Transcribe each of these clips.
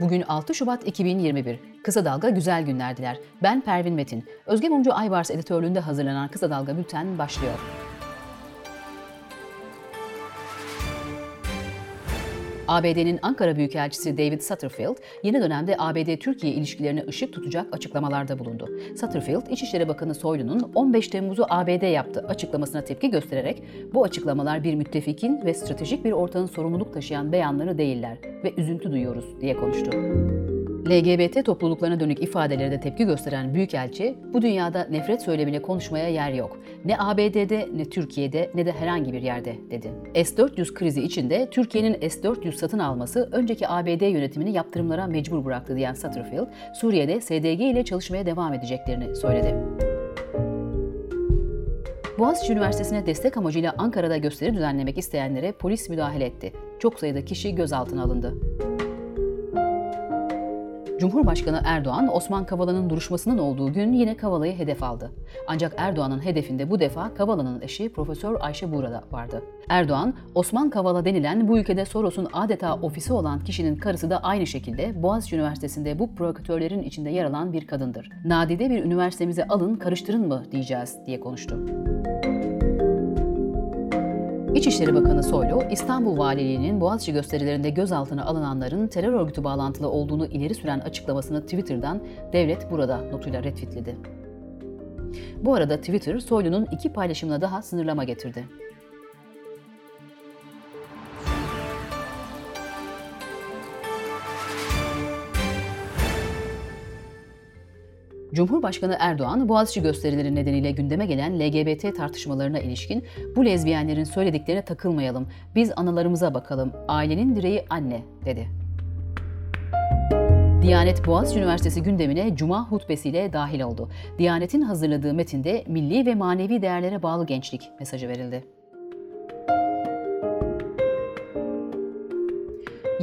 Bugün 6 Şubat 2021. Kısa Dalga güzel günlerdiler. Ben Pervin Metin. Özge Mumcu Aybars editörlüğünde hazırlanan Kısa Dalga Bülten başlıyor. ABD'nin Ankara Büyükelçisi David Satterfield, yeni dönemde ABD-Türkiye ilişkilerine ışık tutacak açıklamalarda bulundu. Satterfield, İçişleri Bakanı Soylu'nun 15 Temmuz'u ABD yaptı açıklamasına tepki göstererek bu açıklamalar bir müttefikin ve stratejik bir ortağın sorumluluk taşıyan beyanları değiller ve üzüntü duyuyoruz diye konuştu. LGBT topluluklarına dönük ifadelere de tepki gösteren Büyükelçi, bu dünyada nefret söylemine konuşmaya yer yok. Ne ABD'de, ne Türkiye'de, ne de herhangi bir yerde, dedi. S-400 krizi içinde Türkiye'nin S-400 satın alması önceki ABD yönetimini yaptırımlara mecbur bıraktı diyen Satterfield, Suriye'de SDG ile çalışmaya devam edeceklerini söyledi. Boğaziçi Üniversitesi'ne destek amacıyla Ankara'da gösteri düzenlemek isteyenlere polis müdahale etti. Çok sayıda kişi gözaltına alındı. Cumhurbaşkanı Erdoğan, Osman Kavala'nın duruşmasının olduğu gün yine Kavala'yı hedef aldı. Ancak Erdoğan'ın hedefinde bu defa Kavala'nın eşi Profesör Ayşe Buğra'da vardı. Erdoğan, Osman Kavala denilen bu ülkede Soros'un adeta ofisi olan kişinin karısı da aynı şekilde Boğaziçi Üniversitesi'nde bu provokatörlerin içinde yer alan bir kadındır. Nadide bir üniversitemize alın, karıştırın mı diyeceğiz diye konuştu. İçişleri Bakanı Soylu, İstanbul Valiliği'nin Boğaziçi gösterilerinde gözaltına alınanların terör örgütü bağlantılı olduğunu ileri süren açıklamasını Twitter'dan devlet burada notuyla retweetledi. Bu arada Twitter, Soylu'nun iki paylaşımına daha sınırlama getirdi. Cumhurbaşkanı Erdoğan, Boğaziçi gösterileri nedeniyle gündeme gelen LGBT tartışmalarına ilişkin bu lezbiyenlerin söylediklerine takılmayalım, biz analarımıza bakalım, ailenin direği anne, dedi. Diyanet Boğaziçi Üniversitesi gündemine Cuma hutbesiyle dahil oldu. Diyanet'in hazırladığı metinde milli ve manevi değerlere bağlı gençlik mesajı verildi.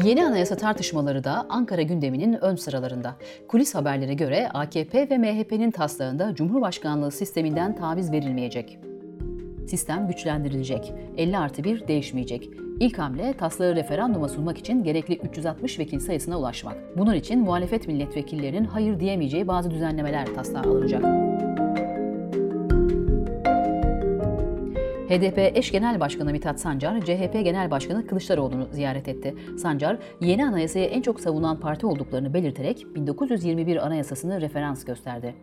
Yeni anayasa tartışmaları da Ankara gündeminin ön sıralarında. Kulis haberlere göre AKP ve MHP'nin taslağında Cumhurbaşkanlığı sisteminden taviz verilmeyecek. Sistem güçlendirilecek. 50 artı 1 değişmeyecek. İlk hamle taslağı referanduma sunmak için gerekli 360 vekil sayısına ulaşmak. Bunun için muhalefet milletvekillerinin hayır diyemeyeceği bazı düzenlemeler taslağa alınacak. HDP eş genel başkanı Mithat Sancar, CHP genel başkanı Kılıçdaroğlu'nu ziyaret etti. Sancar, yeni anayasayı en çok savunan parti olduklarını belirterek 1921 anayasasını referans gösterdi.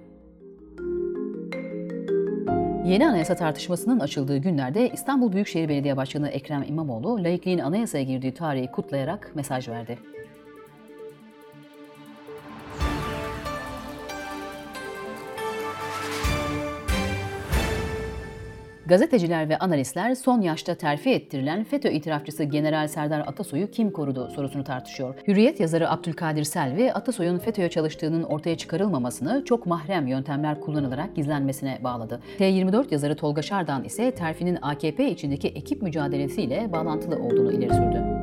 Yeni anayasa tartışmasının açıldığı günlerde İstanbul Büyükşehir Belediye Başkanı Ekrem İmamoğlu, laikliğin anayasaya girdiği tarihi kutlayarak mesaj verdi. Gazeteciler ve analistler son yaşta terfi ettirilen FETÖ itirafçısı General Serdar Atasoy'u kim korudu sorusunu tartışıyor. Hürriyet yazarı Abdülkadir Selvi, Atasoy'un FETÖ'ye çalıştığının ortaya çıkarılmamasını çok mahrem yöntemler kullanılarak gizlenmesine bağladı. T24 yazarı Tolga Şardan ise terfinin AKP içindeki ekip mücadelesiyle bağlantılı olduğunu ileri sürdü.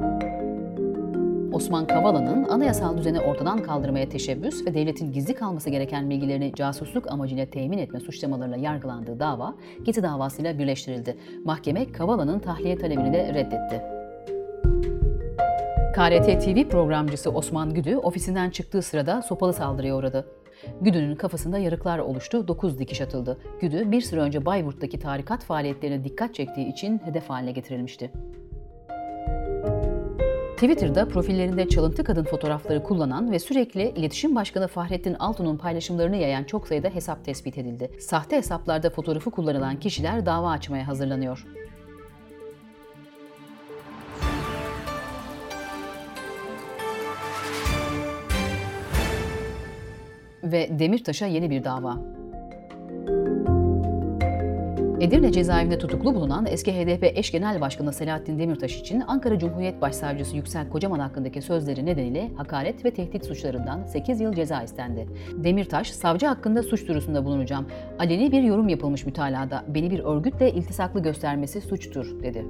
Osman Kavala'nın anayasal düzeni ortadan kaldırmaya teşebbüs ve devletin gizli kalması gereken bilgilerini casusluk amacıyla temin etme suçlamalarıyla yargılandığı dava Gezi davasıyla birleştirildi. Mahkeme Kavala'nın tahliye talebini de reddetti. KRT TV programcısı Osman Güdü ofisinden çıktığı sırada sopalı saldırıya uğradı. Güdü'nün kafasında yarıklar oluştu, 9 dikiş atıldı. Güdü bir süre önce Bayburt'taki tarikat faaliyetlerine dikkat çektiği için hedef haline getirilmişti. Twitter'da profillerinde çalıntı kadın fotoğrafları kullanan ve sürekli İletişim Başkanı Fahrettin Altun'un paylaşımlarını yayan çok sayıda hesap tespit edildi. Sahte hesaplarda fotoğrafı kullanılan kişiler dava açmaya hazırlanıyor. Ve Demirtaş'a yeni bir dava. Edirne cezaevinde tutuklu bulunan eski HDP eş genel başkanı Selahattin Demirtaş için Ankara Cumhuriyet Başsavcısı Yüksel Kocaman hakkındaki sözleri nedeniyle hakaret ve tehdit suçlarından 8 yıl ceza istendi. Demirtaş, savcı hakkında suç duyurusunda bulunacağım. Aleni bir yorum yapılmış mütalada. Beni bir örgütle iltisaklı göstermesi suçtur, dedi.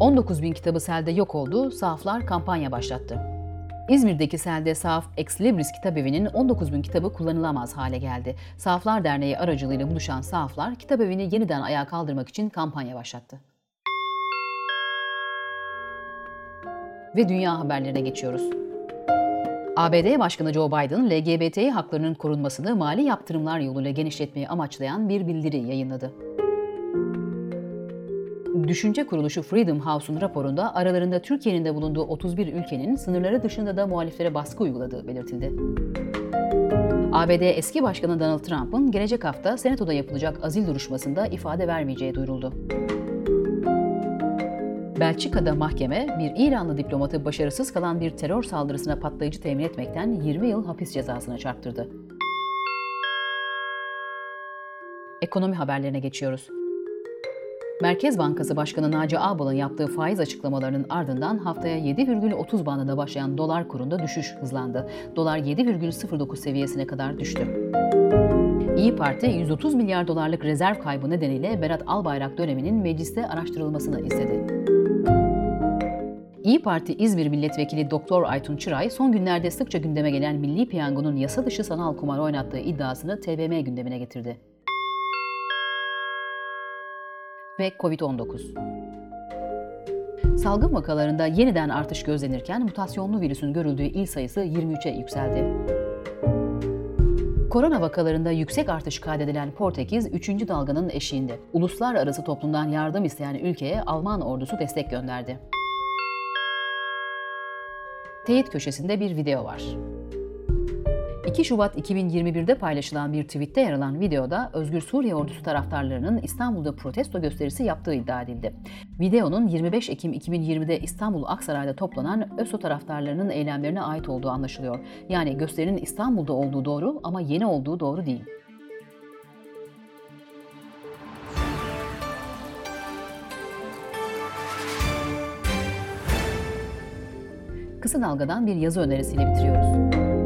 19 bin kitabı selde yok oldu, sahaflar kampanya başlattı. İzmir'deki selde Sahaf Ex Libris Kitabevi'nin 19 bin kitabı kullanılamaz hale geldi. Sahaflar Derneği aracılığıyla buluşan sahaflar kitabevini yeniden ayağa kaldırmak için kampanya başlattı. Ve dünya haberlerine geçiyoruz. ABD Başkanı Joe Biden, LGBT haklarının korunmasını mali yaptırımlar yoluyla genişletmeyi amaçlayan bir bildiri yayınladı. Düşünce kuruluşu Freedom House'un raporunda aralarında Türkiye'nin de bulunduğu 31 ülkenin sınırları dışında da muhaliflere baskı uyguladığı belirtildi. ABD eski başkanı Donald Trump'ın gelecek hafta Senato'da yapılacak azil duruşmasında ifade vermeyeceği duyuruldu. Belçika'da mahkeme, bir İranlı diplomatı başarısız kalan bir terör saldırısına patlayıcı temin etmekten 20 yıl hapis cezasına çarptırdı. Ekonomi haberlerine geçiyoruz. Merkez Bankası Başkanı Naci Ağbal'ın yaptığı faiz açıklamalarının ardından haftaya 7,30 bandında başlayan dolar kurunda düşüş hızlandı. Dolar 7,09 seviyesine kadar düştü. İyi Parti 130 milyar dolarlık rezerv kaybı nedeniyle Berat Albayrak döneminin mecliste araştırılmasını istedi. İyi Parti İzmir Milletvekili Doktor Aytun Çıray son günlerde sıkça gündeme gelen Milli Piyango'nun yasa dışı sanal kumar oynattığı iddiasını TBMM gündemine getirdi. Ve Covid-19 Salgın vakalarında yeniden artış gözlenirken mutasyonlu virüsün görüldüğü il sayısı 23'e yükseldi. Korona vakalarında yüksek artış kaydedilen Portekiz 3. dalganın eşiğinde. Uluslararası toplumdan yardım isteyen ülkeye Alman ordusu destek gönderdi. Teyit köşesinde bir video var. 2 Şubat 2021'de paylaşılan bir tweette yer alan videoda Özgür Suriye Ordusu taraftarlarının İstanbul'da protesto gösterisi yaptığı iddia edildi. Videonun 25 Ekim 2020'de İstanbul Aksaray'da toplanan ÖSO taraftarlarının eylemlerine ait olduğu anlaşılıyor. Yani gösterinin İstanbul'da olduğu doğru ama yeni olduğu doğru değil. Kısa Dalga'dan bir yazı önerisiyle bitiriyoruz.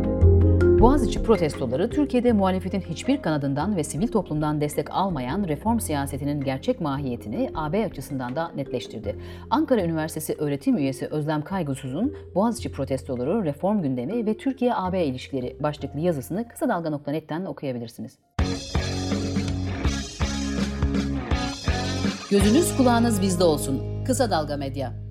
Boğaziçi protestoları Türkiye'de muhalefetin hiçbir kanadından ve sivil toplumdan destek almayan reform siyasetinin gerçek mahiyetini AB açısından da netleştirdi. Ankara Üniversitesi öğretim üyesi Özlem Kaygısız'ın Boğaziçi protestoları, reform gündemi ve Türkiye-AB ilişkileri başlıklı yazısını kısa dalga.net'ten okuyabilirsiniz. Gözünüz kulağınız bizde olsun. Kısa Dalga Medya.